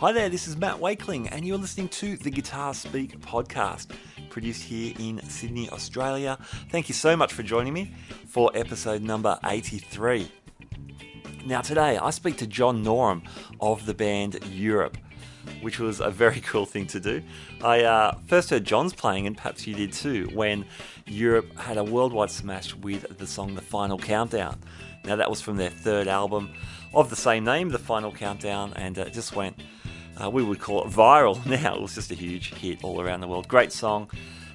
Hi there, this is Matt Wakeling, and you're listening to the Guitar Speak podcast, produced here in Sydney, Australia. Thank you so much for joining me for episode number 83. Now, today I speak to John Norum of the band Europe, which was a very cool thing to do. I uh, first heard John's playing, and perhaps you did too, when Europe had a worldwide smash with the song The Final Countdown. Now, that was from their third album of the same name, The Final Countdown, and it just went, uh, we would call it viral now. It was just a huge hit all around the world. Great song.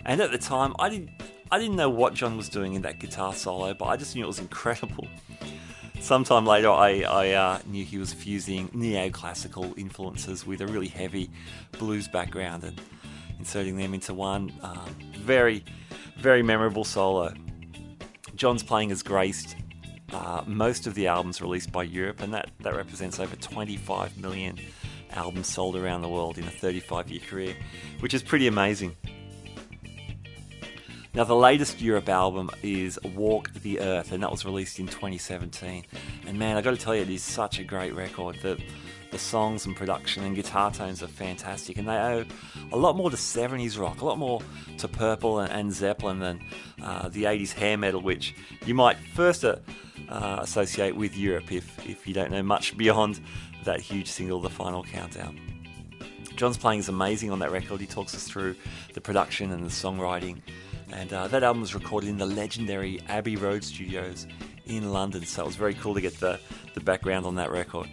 And at the time, I didn't, I didn't know what John was doing in that guitar solo, but I just knew it was incredible. Sometime later, I, I uh, knew he was fusing neoclassical influences with a really heavy blues background and inserting them into one um, very, very memorable solo. John's playing has graced uh, most of the albums released by Europe, and that, that represents over 25 million albums sold around the world in a 35 year career, which is pretty amazing. Now, the latest Europe album is Walk the Earth, and that was released in 2017. And man, I got to tell you, it is such a great record. The, the songs and production and guitar tones are fantastic, and they owe a lot more to 70s rock, a lot more to Purple and, and Zeppelin than uh, the 80s hair metal, which you might first uh, associate with Europe if, if you don't know much beyond that huge single, The Final Countdown. John's playing is amazing on that record. He talks us through the production and the songwriting. And uh, that album was recorded in the legendary Abbey Road studios in London. So it was very cool to get the, the background on that record.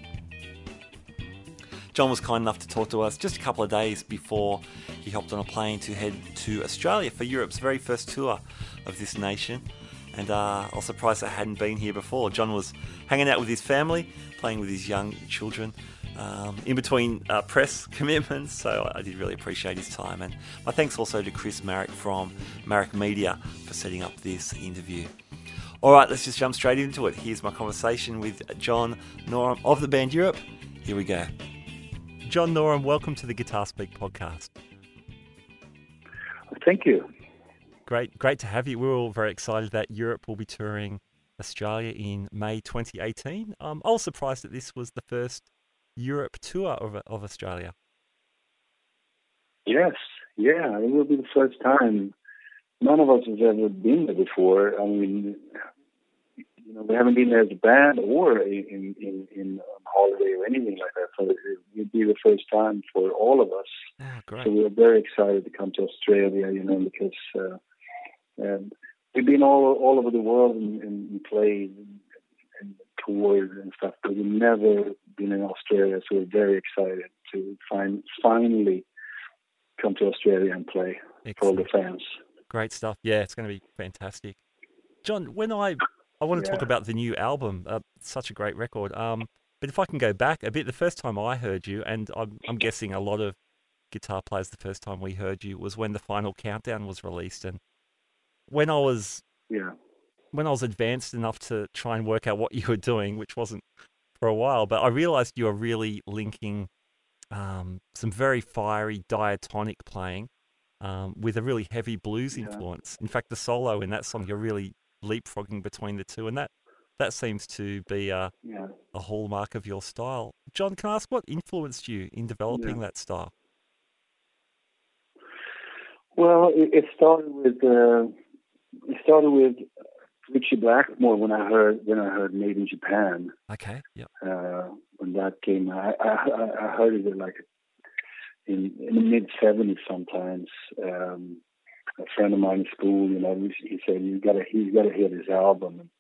John was kind enough to talk to us just a couple of days before he hopped on a plane to head to Australia for Europe's very first tour of this nation. And uh, I was surprised I hadn't been here before. John was hanging out with his family, playing with his young children, um, in between uh, press commitments. So I did really appreciate his time. And my thanks also to Chris Marrick from Marrick Media for setting up this interview. All right, let's just jump straight into it. Here's my conversation with John Norum of the band Europe. Here we go. John Norum, welcome to the Guitar Speak podcast. Thank you. Great, great to have you. We're all very excited that Europe will be touring Australia in May 2018. Um, I was surprised that this was the first Europe tour of, of Australia. Yes, yeah, it will be the first time. None of us has ever been there before. I mean, you know, we haven't been there as a band or in in in holiday or anything like that. So it would be the first time for all of us. Oh, so we're very excited to come to Australia, you know, because uh, and we've been all all over the world and, and played and, and toured and stuff, but we've never been in Australia. So we're very excited to find finally come to Australia and play Excellent. for all the fans. Great stuff. Yeah, it's going to be fantastic. John, when I I want to yeah. talk about the new album, uh, such a great record. Um, but if I can go back a bit, the first time I heard you, and I'm, I'm guessing a lot of guitar players, the first time we heard you was when the final countdown was released, and when I was yeah when I was advanced enough to try and work out what you were doing, which wasn't for a while, but I realized you were really linking um, some very fiery diatonic playing um, with a really heavy blues yeah. influence. In fact, the solo in that song, you're really leapfrogging between the two, and that that seems to be a, yeah. a hallmark of your style. John, can I ask what influenced you in developing yeah. that style? Well, it, it started with uh, it started with Ritchie Blackmore when I heard when I heard Made in Japan. Okay. Yeah. Uh, when that came, I, I I heard it like in in the mid seventies sometimes. Um, a friend of mine in school, you know, he said you gotta you gotta hear this album. And,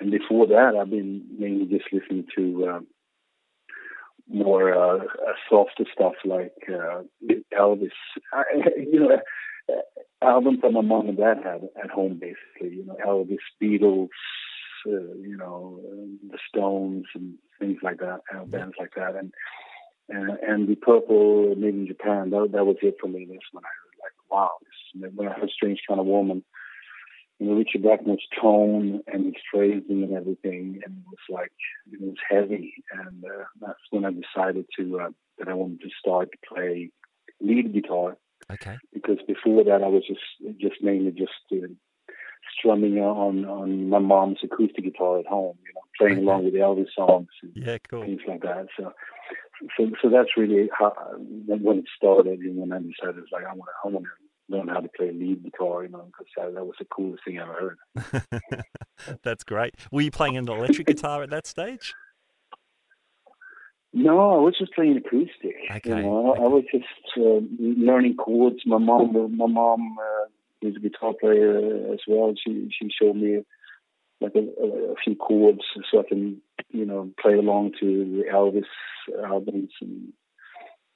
and before that, I've been mainly just listening to um, more uh, softer stuff like uh, Elvis. I, you know, albums that my mom and dad had at home, basically. You know, Elvis, Beatles, uh, you know, the Stones, and things like that, uh, bands like that, and uh, and the Purple made in Japan. That that was it for me. This when I heard like, wow, this, when I heard Strange Kind of Woman. You know, Ritchie Blackmore's tone and his phrasing and everything, and it was like it was heavy, and uh, that's when I decided to uh, that I wanted to start to play lead guitar Okay. Because before that, I was just just mainly just uh, strumming on on my mom's acoustic guitar at home, you know, playing okay. along with Elvis songs and yeah, cool. things like that. So, so so that's really how when it started. And when I decided, like I want I want to learn how to play lead guitar, you know, because that, that was the coolest thing I ever heard. that's great. Were you playing an electric guitar at that stage? No, I was just playing acoustic. Okay. You know, I, I was just uh, learning chords. My mom, my mom uh, is a guitar player as well. She she showed me like a, a, few chords so I can you know play along to the Elvis albums and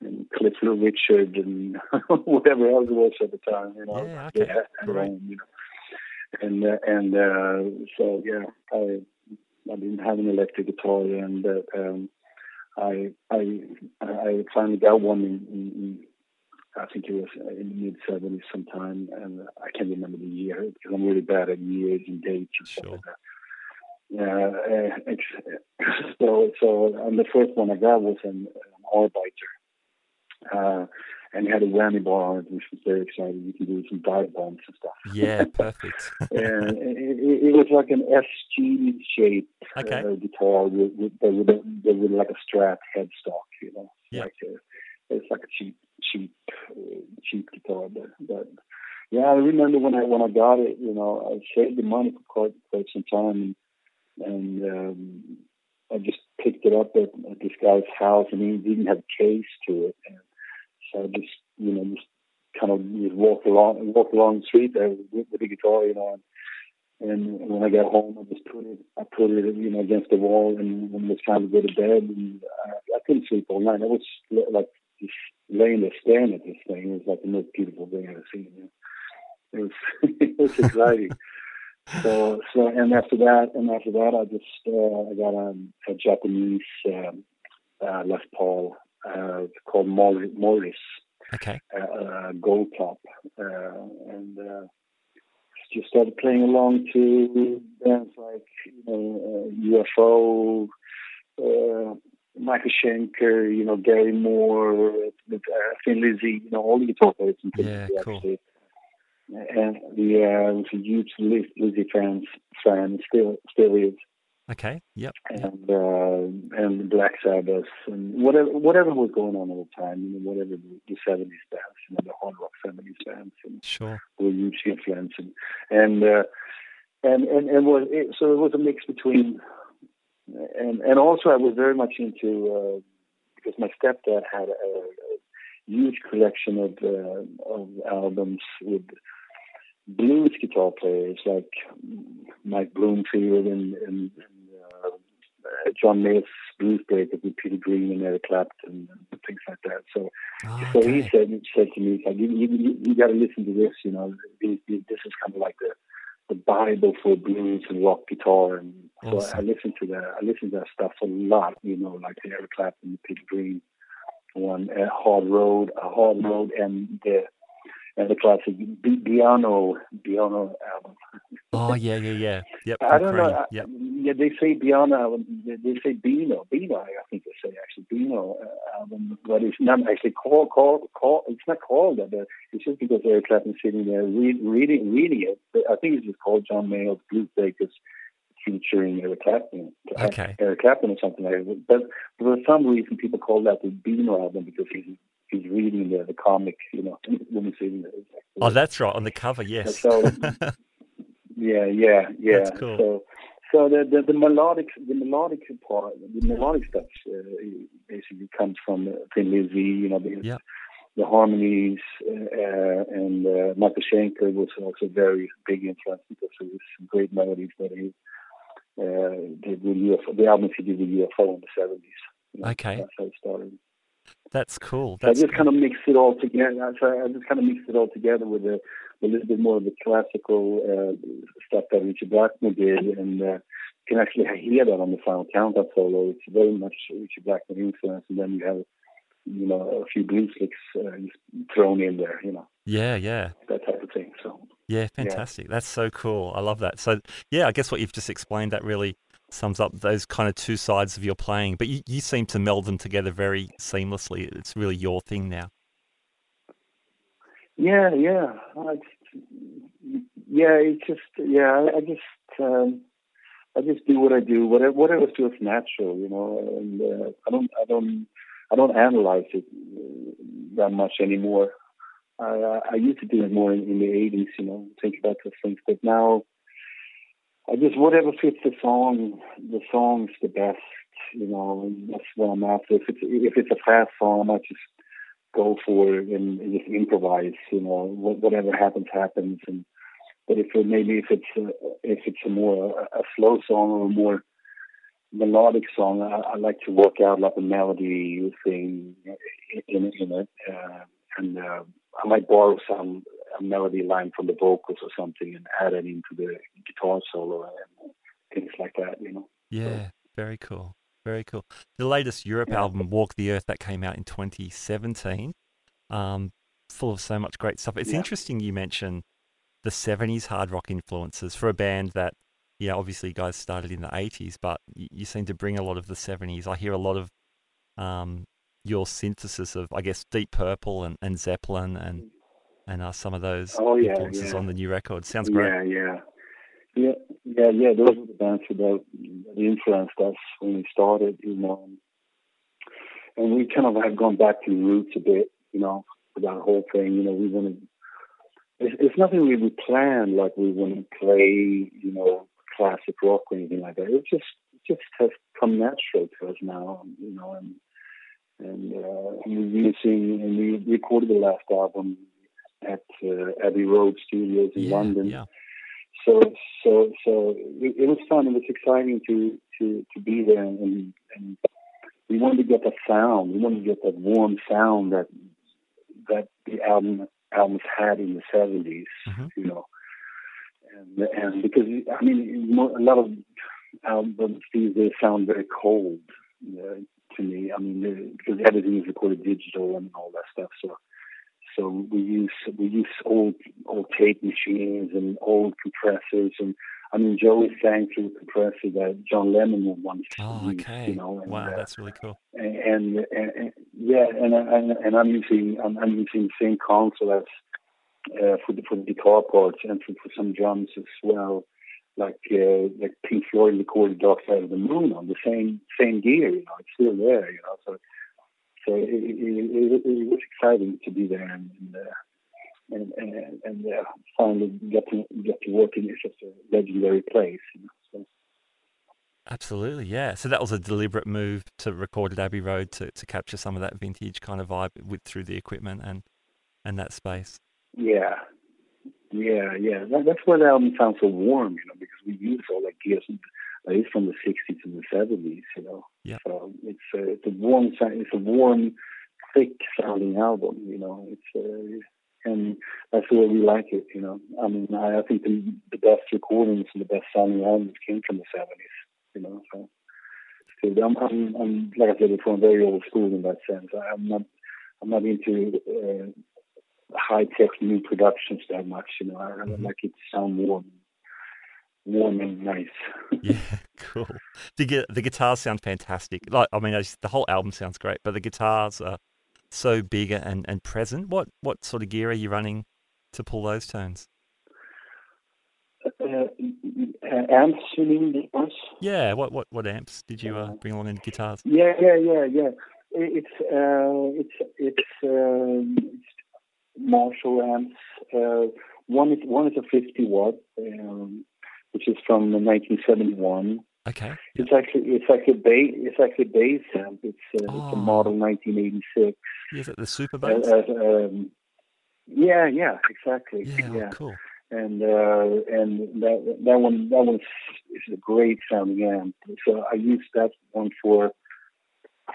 and Cliff Richard and whatever else was at the time. You know, yeah, okay, yeah, great. you know, and uh, and uh, so yeah, I I didn't have an electric guitar and uh, um, I I I finally got one in, in, I think it was in the mid seventies sometime, and I can't remember the year because I'm really bad at years and dates and sure. stuff like that. Yeah, uh, so so and the first one I got was an, an Arbiter, uh, and had a whammy bar on it, which was very exciting. You can do some dive bombs and stuff. Yeah, perfect. and it, it, was like an SG shaped okay. uh, guitar with, with, with, a, with like a Strat headstock, you know. Yeah. Like a, it's like a cheap, cheap, uh, cheap guitar. But, but yeah, I remember when I when I got it, you know, I saved the money for quite quite some time, and, and um, I just picked it up at, at this guy's house, and he didn't have a case to it. And, so just, you know, just kind of just walk along, walk along the street there with, with the guitar, you know. And, and when I got home, I just put it, I put it, you know, against the wall, and it was time to go to bed, and I, I couldn't sleep all night. I was like just laying there staring at this thing. It was like the most beautiful thing I've ever seen. You know? It was, it was exciting. so, so, and after that, and after that, I just, uh, I got um, a Japanese um, uh, Les Paul uh, called Morris. Okay. Uh, gold top, uh, and uh, just started playing along to bands like you know UFO, uh, Michael Schenker, you know Gary Moore, uh, Thin Lizzy, you know all the guitar players. Yeah, cool. Actually. And the uh, was a huge Lizzy fans fan, still still is. Okay. Yep. And uh, and Black Sabbath and whatever whatever was going on at the time, you know, whatever the seventies bands, you know, the hard rock seventies bands, and sure, were huge influence, and and uh, and and and was it, so it was a mix between, and and also I was very much into uh, because my stepdad had a, a huge collection of uh, of albums with blues guitar players like Mike Bloomfield and, and, and John Mayall's blues breakers with Peter Green and Eric Clapton and things like that. So, oh, so he said he said to me, like, you, you, you got to listen to this. You know, this, this is kind of like the the Bible for blues and rock guitar. And so Awesome. I listened to that. I listened to that stuff a lot. You know, like the Eric Clapton, Peter Green one, uh, Hard Road, uh, Hard Road, and the and the classic Biano Biano album. Oh yeah, yeah, yeah. Yep. I don't know. I- Yep. Yeah, they say Biano. They they say Beano. Beano, I think they say actually Beano uh, album, but it's not actually called called called. It's not called that. but It's just because Eric Clapton sitting there read, reading reading it. I think it's just called John Mayall's Blues Breakers featuring Eric Clapton. Okay. Eric Clapton or something like that. But for some reason, people call that the Beano album because he's he's reading the, the comic, you know, when he's reading it. Oh, that's right. On the cover, yes. So, yeah, yeah, yeah. That's cool. So, so the, the the melodic the melodic part, the melodic stuff, uh, basically comes from uh, Thin Lizzy, you know, the, Yeah. the harmonies, uh, and uh, Michael Schenker was also very big influence because of his great melodies that he uh, did with UFO, the albums he did with UFO in the seventies. You know, Okay. that's how it started. That's cool. So I That's just kind of mixed it all together. So I just kind of mixed it all together with a, a little bit more of the classical uh, stuff that Richard Blackmore did, and uh, you can actually hear that on the final countdown solo. It's very much Richard Blackmore influence, and then you have, you know, a few blues licks uh, thrown in there, you know, yeah, yeah, that type of thing. So yeah. Fantastic. That's so cool. I love that. So yeah, I guess what you've just explained that really sums up those kind of two sides of your playing. But you, you seem to meld them together very seamlessly. It's really your thing now. Yeah, yeah, I just, yeah. It's just yeah. I, just um, I just do what I do, whatever whatever feels natural, you know. And uh, I don't I don't I don't analyze it that much anymore. I, I used to do it more in, in the 80s, you know, think about those things. But now, I just whatever fits the song, the song's the best, you know. That's what I'm after. If it's if it's a fast song, I might just go for it and, and just improvise, you know. Whatever happens, happens. And but if it, maybe if it's a, if it's a more a, a slow song or a more melodic song, I, I like to work out like a melody thing in in it, uh, and uh, I might borrow some a melody line from the vocals or something and add it into the guitar solo and things like that. You know. Yeah, so, very cool. Very cool. The latest Europe yeah. album, Walk the Earth, that came out in 2017, um, full of so much great stuff. It's yeah. interesting you mentioned the 70s hard rock influences for a band that yeah, obviously you guys started in the 80s, but you, you seem to bring a lot of the 70s. I hear a lot of um, your synthesis of, I guess, Deep Purple and, and Zeppelin and and uh, some of those oh, yeah, influences on the new record. Sounds great. Yeah, yeah. Yeah, yeah, yeah. Those are the bands that, that influenced us when we started, you know. And we kind of have gone back to the roots a bit, you know, for that whole thing. You know, we want to. It's, it's nothing really planned, like we want to play, you know, classic rock or anything like that. It just it just has come natural to us now, you know, and and, uh, and we're using and we recorded the last album at uh, Abbey Road Studios in yeah, London. Yeah. So so so it, it, was fun. And it was exciting to to to be there, and, and we wanted to get that sound. We wanted to get that warm sound that that the album albums had in the 70s mm-hmm. You know and, and because I mean, a lot of albums these days sound very cold uh, to me. I mean, because everything is recorded digital and all that stuff. So, so we use we use old old tape machines and old compressors and. I mean, Joey sang through a compressor that John Lennon once oh, used. Okay. You know, and, wow, uh, that's really cool. And, and, and yeah, and, and and I'm using I'm, I'm using the same console as uh, for the for the guitar parts and for, for some drums as well. Like uh, like Pink Floyd recorded Dark Side of the Moon on the same same gear, you know, it's still there, you know. So so it, it, it, it was exciting to be there and and, uh, and, and, and uh, finally get to get to work in such a legendary place. You know, so. Absolutely, yeah. So that was a deliberate move to record at Abbey Road to, to capture some of that vintage kind of vibe with through the equipment and and that space. Yeah, yeah, yeah. That, that's why the album sounds so warm, you know, because we use all that gear that is from the '60s and the '70s, you know. Yeah. So it's a, it's a warm, sound. it's a warm, thick sounding album, you know. It's uh, and that's the way we like it, you know. I mean, I, I think the, the best recordings and the best sounding albums came from the '70s, you know. So. So I'm, I'm, I'm, like I said before, I'm very old school in that sense. I'm not, I'm not into uh, high tech new productions that much. You know, I, mm-hmm. like it to sound warm, warm and nice. yeah, cool. The the guitars sound fantastic. Like I mean, the whole album sounds great, but the guitars are so big and and present. What what sort of gear are you running to pull those tones? Uh, amps, you mean? Yeah. What what what amps did you uh, bring along in guitars? Yeah, yeah, yeah, yeah. It's uh, it's it's, um, it's Marshall amps. Uh, one is one is a 50 watt, um, which is from 1971. Okay. It's actually it's like a bass it's like a bass amp. It's, uh, oh. it's a model 1986. Is it the super bass? Uh, um, yeah, yeah, exactly. Yeah, yeah. cool. And uh, and that that one that one is a great sounding amp. So I use that one for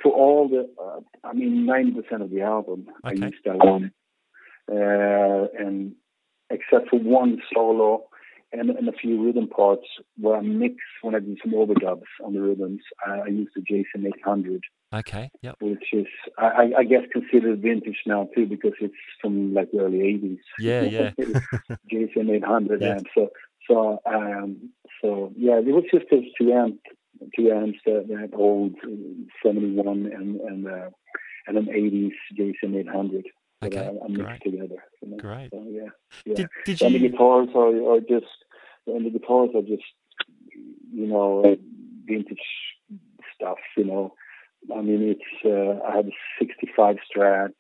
for all the uh, I mean ninety percent of the album. Okay. I use that one uh, and except for one solo and, and, a few rhythm parts where I mix when I do some overdubs on the rhythms. I, I use the JCM 800. Okay. Yep. Which is, I, I, guess, considered vintage now too because it's from like the early 80s. Yeah, yeah. JCM 800 yes. amp. So, so, um, so yeah, it was just those two amps, two amps that, that old 71 and and uh, and an 80s JCM 800 okay, that I, I mixed together. You know? Great. So, yeah. yeah. Did, did and you... the guitars are, are just, and the guitars are just, you know, vintage stuff. You know, I mean, it's uh, I have a 65 Strat,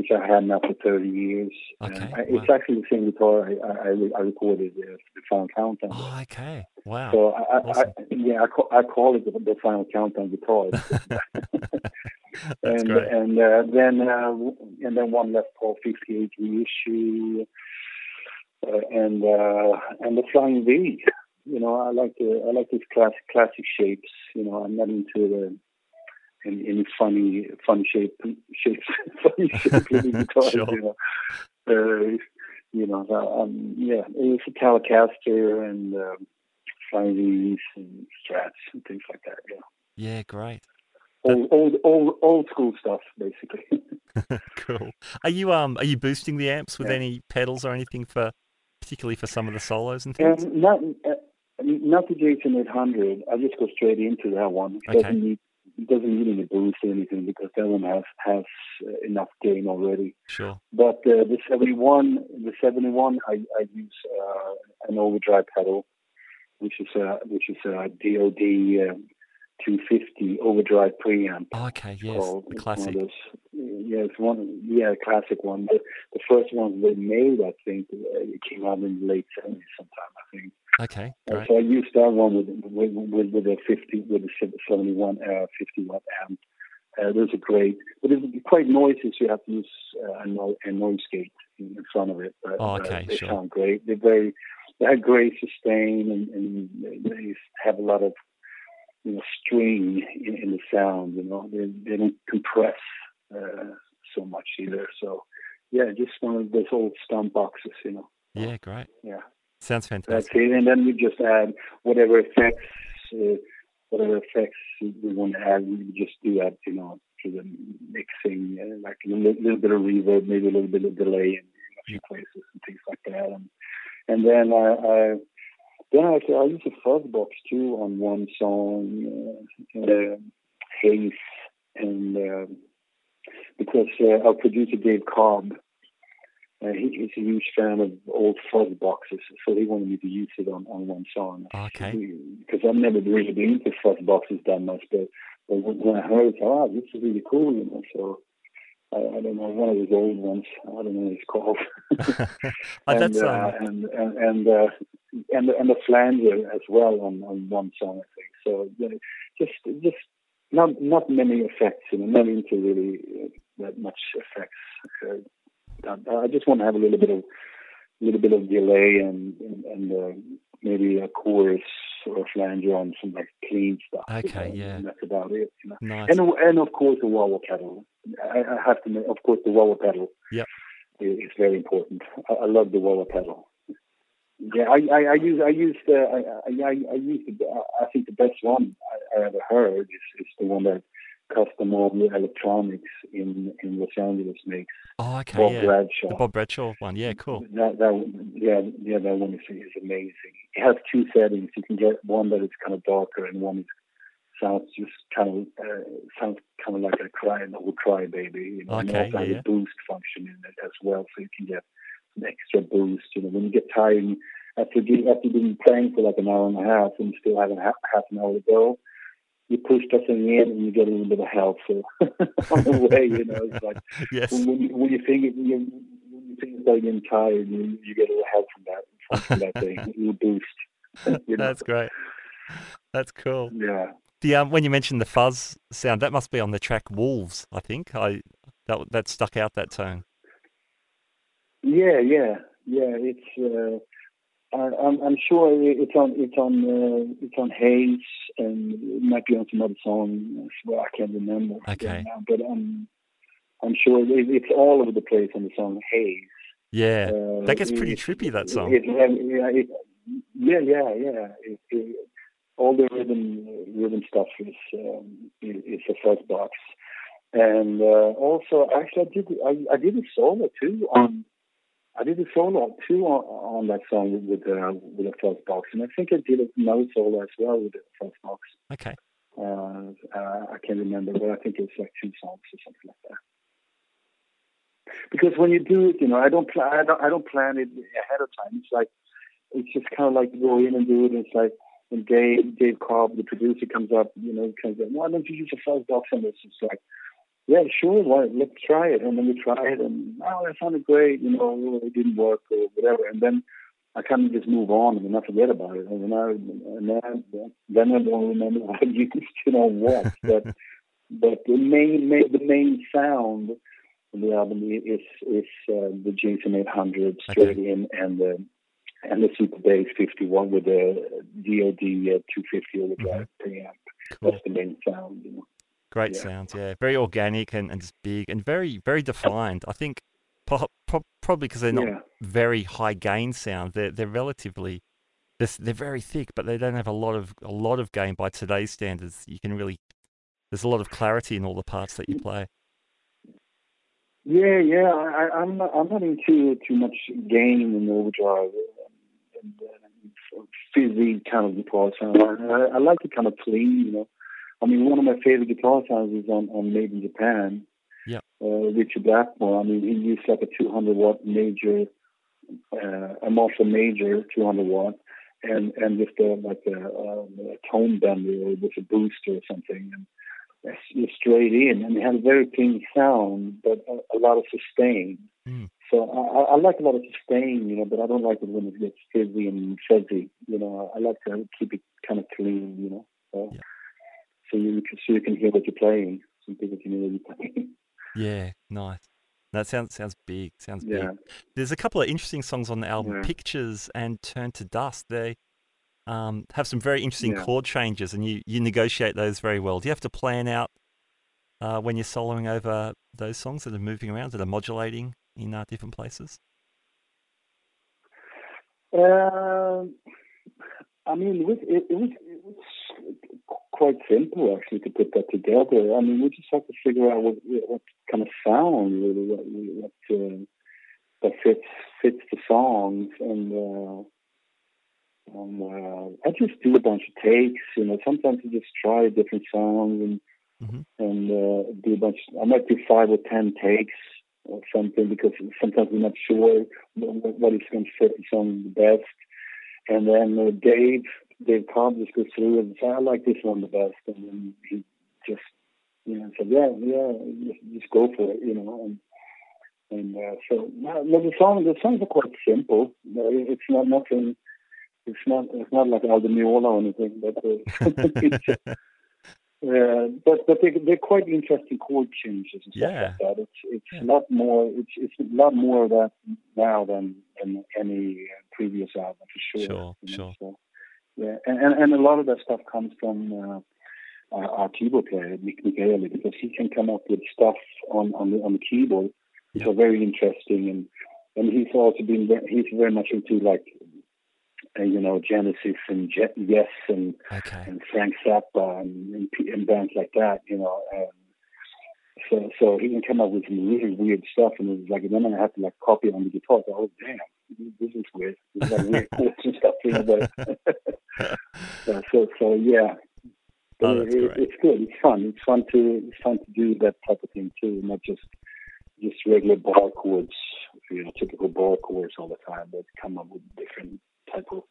which I had now for 30 years. Okay, Uh, wow. It's actually the same guitar I, I, I- recorded uh, the Final Countdown. Oh, okay. Wow. So I, Awesome. I yeah, I call, I call it the, the Final Countdown guitar. And great. and uh, then uh, and then one Les Paul 58 reissue, uh, and uh, and the Flying V. You know, I like the I like these classic classic shapes. You know, I'm not into the any, any funny funny shape shapes funny shape little guitars. Sure. You know, uh, you know, uh, um, yeah, it's a Telecaster and um, Flying and Strats and things like that. Yeah, Yeah, great. old old old old school stuff basically. cool. Are you um are you boosting the amps with Yeah. any pedals or anything for particularly for some of the solos and things? Um, not uh, not the JCM 800. I just go straight into that one. It Okay. doesn't need it doesn't need any boost or anything because that one has has uh, enough gain already. Sure. But uh, the 71, the 71, I, I use uh, an overdrive pedal, which is a which is a DoD um, 250 overdrive preamp. Oh, okay. Yes, called. the It's one classic. those- yeah, it's one. Yeah, classic one. The, the first one they made, I think, uh, it came out in the late 70s sometime. I think. Okay, Uh, so I used that one with with with, with a 50 with a 71 uh, 50 watt amp. Uh, those are great, but it's quite noisy, so you have to use uh, a, no, a noise gate in, in front of it. But, Oh, uh, okay, they sure. sound great. They're very they have great sustain and, and they have a lot of you know string in, in the sound. You know, they they don't compress uh, so much either. So yeah, just one of those old stump boxes. You know, Yeah, great. yeah. Sounds fantastic. That's it. And then we just add whatever effects, uh, whatever effects we want to add. We just do that, you know, through the mixing, uh, like a little, little bit of reverb, maybe a little bit of delay in, in a few places and things like that. And, and then I, I then I, I use a fuzz box too on one song, uh, uh, Haze, and uh, because uh, our producer Dave Cobb uh, he, he's a huge fan of old fuzz boxes, so he wanted me to use it on, on one song. Okay. Because I've never really been into fuzz boxes that much, but, but when I heard it, oh, this is really cool, you know. So I, I don't know, one of his old ones, I don't know what it's called. And, that's uh, um, and and and uh, and the, and the flanger as well on, on one song, I think. So uh, just just not not many effects, you know, not into really uh, that much effects. I, I just want to have a little bit of a little bit of delay and and, and uh, maybe a chorus or a flanger on some like clean stuff. you Okay, know, yeah. and that's about it. You know? nice. And and of course the wah pedal. I, I have to, of course, the wah pedal. Yeah, is very important. I, I love the wah pedal. Yeah, I, I, I use I use the I I, I use the I think the best one I, I ever heard is, is the one that Custom Audio Electronics in in Los Angeles makes. Oh, okay. Bob yeah. Bradshaw. The Bob Bradshaw one. Yeah, cool. That that yeah yeah that one is is amazing. It has two settings. You can get one that is kind of darker and one is sounds just kind of uh, sounds kind of like a cry an old cry baby. You know, and Okay, also has yeah. a boost function in it as well, so you can get an extra boost. You know, when you get tired after you after you've playing for like an hour and a half and you still have a half, half an hour to go. You push thing in and you get a little bit of help so on the way. You know, it's like Yes. when, when, you, when you think it, you, when you think about getting tired, you, you get a little help from that from that thing, a little boost. you know? That's great. That's cool. yeah, The um, when you mentioned the fuzz sound, that must be on the track Wolves. I think I that that stuck out that tone. Yeah, yeah, yeah. It's uh, I, I'm, I'm sure it's on it's on uh, it's on Haze and it might be on some other song as well. I can't remember Okay. now, but I'm I'm sure it, it's all over the place on the song Haze. Yeah, Uh, that gets pretty it- trippy. That song. It, yeah, it, yeah, yeah, yeah. All the rhythm, rhythm stuff is um, is, a fuzz box, and uh, also actually I did I, I did a solo too on I did a solo too on, on that song with uh, with a fuzz box, and I think I did another solo as well with a fuzz box. Okay. Uh, uh, I can't remember, but I think it's like two songs or something like that. Because when you do it, you know, I don't plan. I don't, I don't plan it ahead of time. It's like it's just kind of like go in and do it. It's like and Dave Dave Cobb, the producer, comes up, you know, comes up. Why don't you use a fuzz box on this? It's like, yeah, sure, why, let's try it. And then we try it, and oh, that sounded great, you know, it didn't work or whatever. And then I kind of just move on and not forget about it. And then I, and then, then I don't remember what I used, you know, what. But but the main, main the main sound on the album is is uh, the JCM 800 straight okay. in and the and the Super Bass 51 with the DoD uh, 250 overdrive mm-hmm. preamp. Cool. That's the main sound. You know. Great yeah. sounds, yeah. Very organic and, and just big and very very defined. I think pro- pro- probably because they're not yeah. very high gain sound. They're they're relatively they're, they're very thick, but they don't have a lot of a lot of gain by today's standards. You can really there's a lot of clarity in all the parts that you mm. play. Yeah, yeah. I, I'm not. I'm not into too much gain in the overdrive and, and fizzy kind of guitar sound. I, I like it kind of clean, you know. I mean, one of my favorite guitar sounds is on, on Made in Japan. Yeah. Uh, Ritchie Blackmore. I mean, he used like a 200 watt major, uh, a Marshall major 200 watt, and and just a, like a, a, a tone bender or with a booster or something. And straight in, and it had a very clean sound, but a, a lot of sustain. Mm. So I, I, like a lot of sustain, you know, but I don't like it when it gets fizzy and fuzzy. You know, I like to keep it kind of clean, you know. So, yeah. So you can so you can hear what you're playing. Some people can hear what you're playing. Yeah, nice. That sounds sounds big. Sounds yeah. big. There's a couple of interesting songs on the album, yeah. "Pictures" and "Turn to Dust." They um, have some very interesting yeah. chord changes, and you, you negotiate those very well. Do you have to plan out uh, when you're soloing over those songs that are moving around, that are modulating in uh, different places? Uh, I mean, with it, it, it, was, it, was, quite simple actually to put that together. I mean, we just have to figure out what, what kind of sound really what, what uh, that fits fits the songs and uh, um, uh, I just do a bunch of takes. You know, sometimes I just try different songs and mm-hmm. and uh, do a bunch. I might do five or ten takes or something because sometimes I'm not sure what, what is going to fit the song the best. And then uh, Dave Dave Cobb just goes through and says, "I like this one the best," and then he just you know said, "Yeah, yeah, just, just go for it," you know. And, and uh, so, no, the song the songs are quite simple. It's not nothing it's not it's not like Al Di Meola or anything, but uh, uh, but but they they're quite interesting chord changes and stuff yeah. like that. It's it's yeah. a lot more it's it's a lot more of that now than than any previous album for sure. Sure, you know? sure. So, yeah, and, and and a lot of that stuff comes from. Uh, our, our keyboard player, Mic Michaeli, because he can come up with stuff on on the on the keyboard which yeah. are very interesting, and and he's also been very, he's very much into like uh, you know, Genesis and Je- Yes and okay. and Frank Zappa and, and, and, bands like that, you know. And so so he can come up with some really weird stuff, and it's like and then I have to like copy it on the guitar. So, oh damn, this is weird. This is weird chords and stuff, you know. But uh, so so yeah. Oh, it, it's good. It's fun. It's fun to it's fun to do that type of thing too, not just just regular bar chords, you know, typical bar chords all the time, but come up with different type of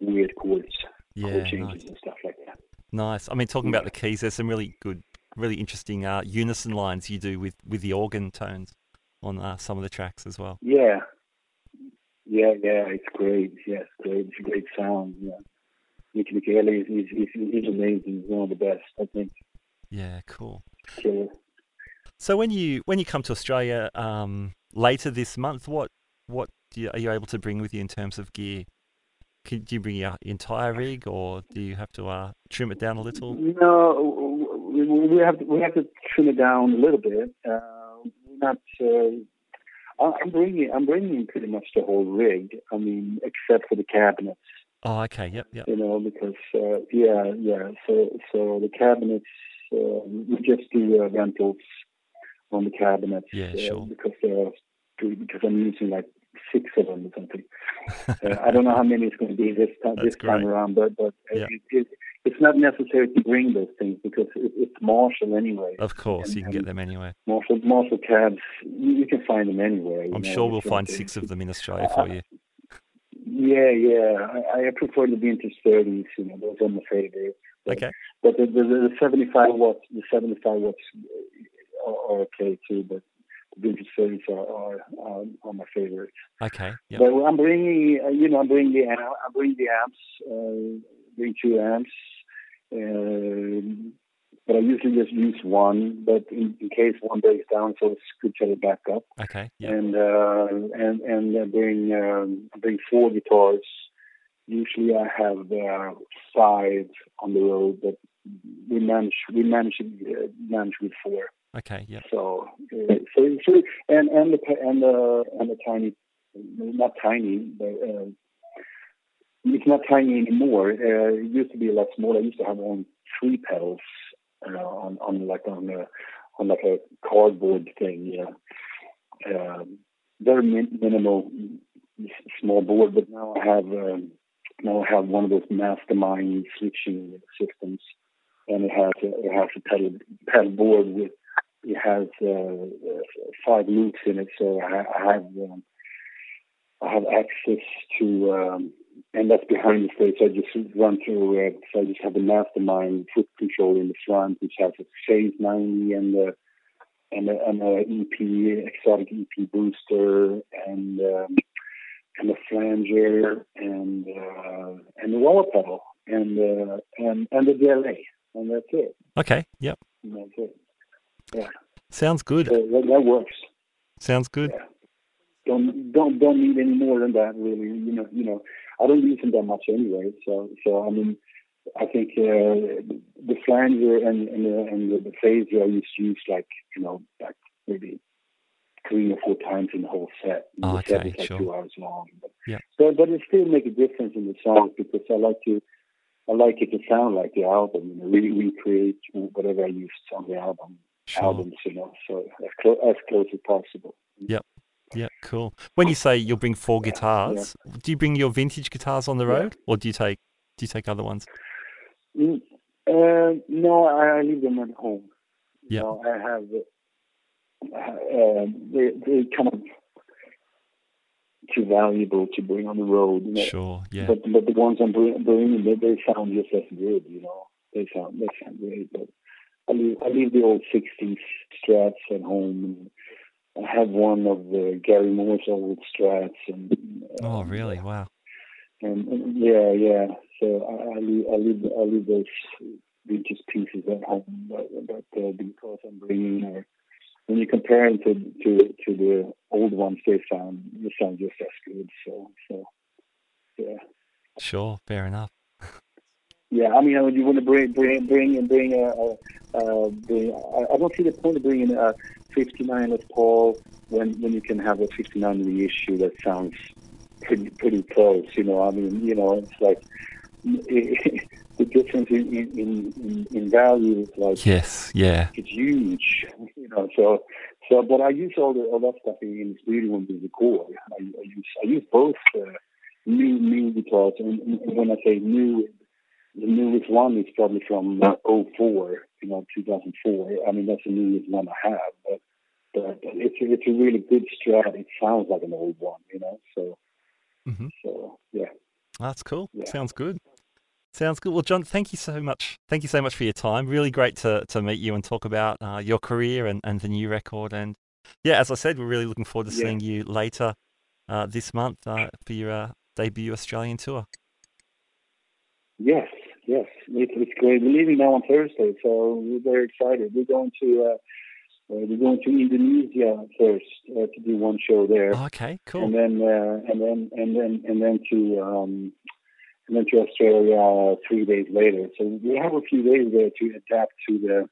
weird chords, yeah, chord changes nice. and stuff like that. Nice. I mean, talking yeah. about the keys, there's some really good, really interesting uh, unison lines you do with, with the organ tones on uh, some of the tracks as well. Yeah, yeah, yeah. It's great. Yes, great. It's a great sound. Yeah, Mic Michaeli is he's, he's, he's amazing. He's one of the best, I think. Yeah, cool. Killer. So when you when you come to Australia um, later this month, what what you, are you able to bring with you in terms of gear? Could you bring your entire rig, or do you have to uh, trim it down a little? No, we have to, we have to trim it down a little bit. Uh, not. Uh, I'm bringing I'm bringing pretty much the whole rig. I mean, except for the cabinets. Oh, okay. Yep. Yep. You know, because uh, yeah, yeah. So so the cabinets uh, we just do uh, rentals on the cabinets. Yeah, sure. Uh, because they're because I'm using like six of them or something. uh, I don't know how many it's going to be this time, this time around, but but yeah. it, it, it's not necessary to bring those things because it, it's Marshall anyway. Of course, and, you can get them anywhere. Marshall Marshall cabs, you, can find them anywhere. I'm know, sure we'll find six of them in Australia for you. Yeah, yeah. I, I prefer the vintage 30s. You know, those are my favorites. But, Okay. But the, the, the 75 watts, the 75 watts are, are okay too. But vintage 30s are are, are, are my favorites. Okay. Yep. But I'm bringing, uh, you know, I'm bringing the I'm bringing the amps, uh, bring two amps. Um but I usually just use one. But in, in case one breaks down, so it's good to have it back up. Okay. Yep. And uh, and and I bring um, I bring four guitars. Usually I have uh, five on the road, but we manage we manage uh, manage with four. Okay. Yeah. So, uh, so, so and and the and the and the tiny, not tiny, but uh, it's not tiny anymore. Uh, it used to be a lot smaller. I used to have only three pedals uh, on on like on a on like a cardboard thing. Know, um, very min- minimal, small board. But now I have um, now I have one of those mastermind switching systems, and it has a, it has a pedal pedal board with it has uh, five loops in it, so I, I have um, I have access to, um, and that's behind the stage. I just run through it. So I just have the mastermind foot control in the front, which has a phase 90 and a, and a, and a EP Xotic EP booster and um, and a flanger and uh, and the wah pedal and uh, and and the delay, and that's it. Okay. Yep. And that's it. Sounds good. So that, that works. Sounds good. Yeah. Don't don't don't need any more than that really. You know you know I don't use them that much anyway. So so I mean I think uh, the flanger and and the, and the, the phaser I used to use like you know like maybe three or four times in the whole set. And the set Okay, is like sure. two hours long. But, Yeah. So but it still make a difference in the songs because I like to. I like it to sound like the album, you know, re- recreate whatever I used on the album, Sure. albums, you know, so as, clo- as close as possible. Yep. Yeah. Cool. When you say you'll bring four guitars, do you bring your vintage guitars on the Yeah. road, or do you take do you take other ones? Mm, uh, no, I, leave them at home. Yeah. No, I have. Uh, they they kind of too valuable to bring on the road. You know? Sure. Yeah. But but the ones I'm bring- bringing, they, they sound just as good. You know, they sound they sound great. But I leave I leave the old '60s Strats at home. And I have one of uh, Gary Moore's old Strats. And Oh, um, really? Wow. and, and yeah, yeah. So I, I leave, I leave, I leave those vintage pieces at home, but, but uh, because I'm bringing, uh, when you compare them to to to the old ones, they sound they sound just as good. So so yeah, Sure. Fair enough. yeah. I mean, you want to bring bring bring and bring a. a uh, I, I don't see the point of bringing a 59 Les Paul when when you can have a 59 reissue that sounds pretty pretty close. You know, I mean, you know, it's like the difference in in, in, in value is like Yes. Yeah. it's huge. You know, so so but I use all the all that stuff in, in the studio when we record. I, I use I use both uh, new new guitars and, and when I say new, the newest one is probably from uh, 04, you know, 2004. I mean that's the newest one I have, but but it's a, it's a really good Strat. It sounds like an old one, you know. So Mhm. so yeah. That's cool. Yeah. Sounds good. Sounds good. Well, John, thank you so much. Thank you so much for your time. Really great to, to meet you and talk about uh, your career and, and the new record. And yeah, as I said, we're really looking forward to Yeah. seeing you later uh, this month uh, for your uh, debut Australian tour. Yes, yes, it's, great. We're leaving now on Thursday, so we're very excited. We're going to uh, uh, we're going to Indonesia first uh, to do one show there, Okay, cool. and then uh, and then and then and then to um, and then to Australia uh, three days later. So we have a few days there to adapt to the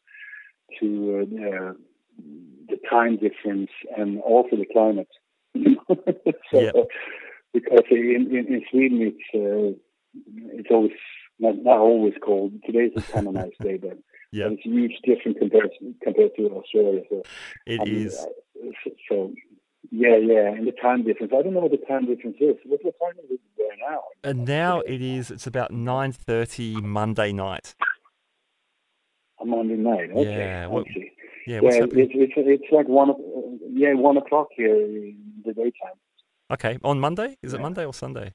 to uh, the, the time difference and also the climate. so, Yep. Because in, in, in Sweden it's uh, it's always not, not always cold. Today's a kind of nice day, but, Yeah, it's a huge difference compared compared to Australia. So it I mean, is. uh, so, yeah, yeah, and the time difference. I don't know what the time difference is. What what time is it there now? And now it is. It's about nine thirty Monday night. On Monday night. Okay, Yeah, what- Yeah. Yeah, it's, it's it's like one yeah one o'clock here in the daytime. Okay, on Monday. Is it yeah. Monday or Sunday?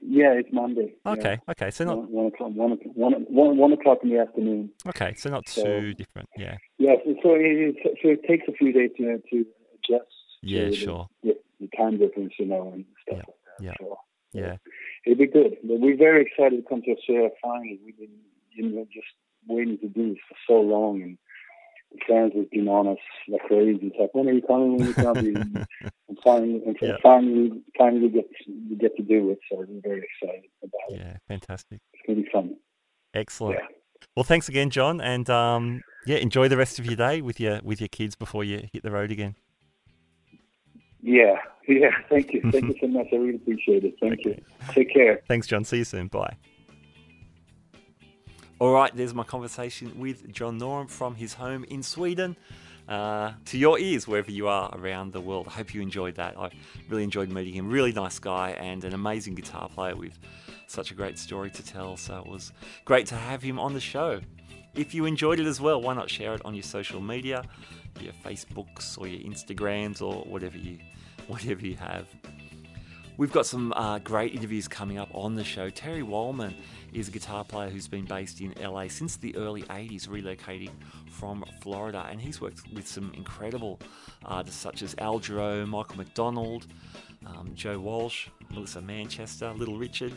Yeah, it's Monday. Okay, yeah. okay. So not one, one o'clock. One, one, one, one o'clock in the afternoon. Okay, so not so, too different. Yeah. Yeah. So, so it, so it takes a few days to to adjust. Yeah, sure. The, the, time difference, you know, and stuff. Yeah. Like that. So, yeah. It'd be good. But we're very excited to come to Australia finally. We've been, you know, just waiting to do this for so long, and fans have been on us like crazy. It's like, when are you coming? When are you coming? and finally, and Yeah. finally, finally, we get we get to do it. So we're very excited about it. Yeah, fantastic. It's gonna be fun. Excellent. Yeah. Well, thanks again, John, and um, yeah, enjoy the rest of your day with your with your kids before you hit the road again. Yeah, yeah. Thank you, thank you so much. I really appreciate it. Thank you. Take care. Thanks, John. See you soon. Bye. All right, there's my conversation with John Norum from his home in Sweden. Uh, to your ears, wherever you are around the world. I hope you enjoyed that. I really enjoyed meeting him. Really nice guy and an amazing guitar player with such a great story to tell. So it was great to have him on the show. If you enjoyed it as well, why not share it on your social media, your Facebooks or your Instagrams or whatever you whatever you have. We've got some uh, great interviews coming up on the show. Terry Wollman is a guitar player who's been based in LA since the early 80s, relocating from Florida. And he's worked with some incredible artists such as Al Jarreau, Michael McDonald, um, Joe Walsh, Melissa Manchester, Little Richard.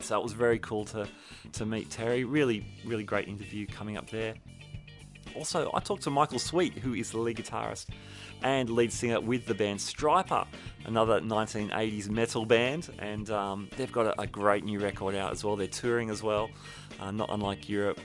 So it was very cool to, to meet Terry. Really, really great interview coming up there. Also, I talked to Michael Sweet, who is the lead guitarist and lead singer with the band Stryper, another 1980s metal band, and um, they've got a, a, great new record out as well. They're touring as well, uh, not unlike Europe.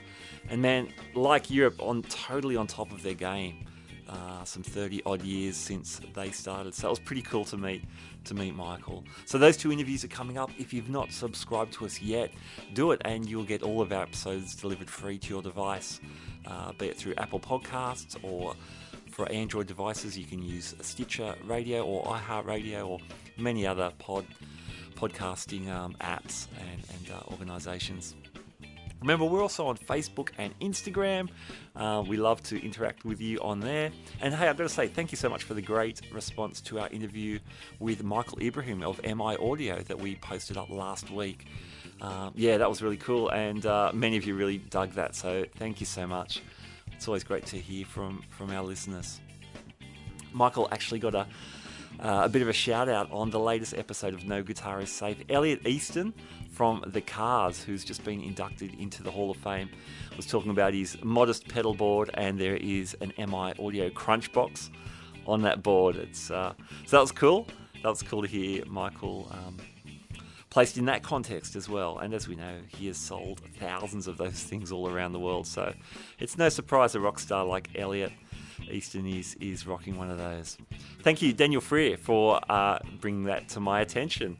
And man, like Europe, on totally on top of their game. Uh, some 30 odd years since they started, so it was pretty cool to meet to meet Michael. So those two interviews are coming up. If you've not subscribed to us yet, do it, and you'll get all of our episodes delivered free to your device, uh, be it through Apple Podcasts or for Android devices, you can use Stitcher Radio or iHeartRadio or many other pod podcasting um, apps and, and uh, organizations. Remember, we're also on Facebook and Instagram. Uh, we love to interact with you on there. And hey, I've got to say, thank you so much for the great response to our interview with Michael Ibrahim of MI Audio that we posted up last week. Uh, yeah, that was really cool, and uh, many of you really dug that. So thank you so much. It's always great to hear from from our listeners. Michael actually got a uh, a bit of a shout out on the latest episode of No Guitar is Safe. Elliot Easton from The Cars, who's just been inducted into the Hall of Fame, was talking about his modest pedal board, and there is an MI Audio Crunch box on that board. It's uh, so that was cool. That was cool to hear Michael um, placed in that context as well. And as we know, he has sold thousands of those things all around the world. So it's no surprise a rock star like Elliot Easton is, is rocking one of those. Thank you, Daniel Freer, for uh, bringing that to my attention.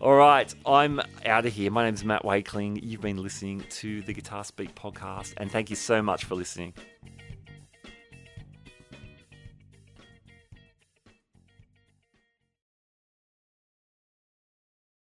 All right, I'm out of here. My name is Matt Wakeling. You've been listening to the Guitar Speak podcast, and thank you so much for listening.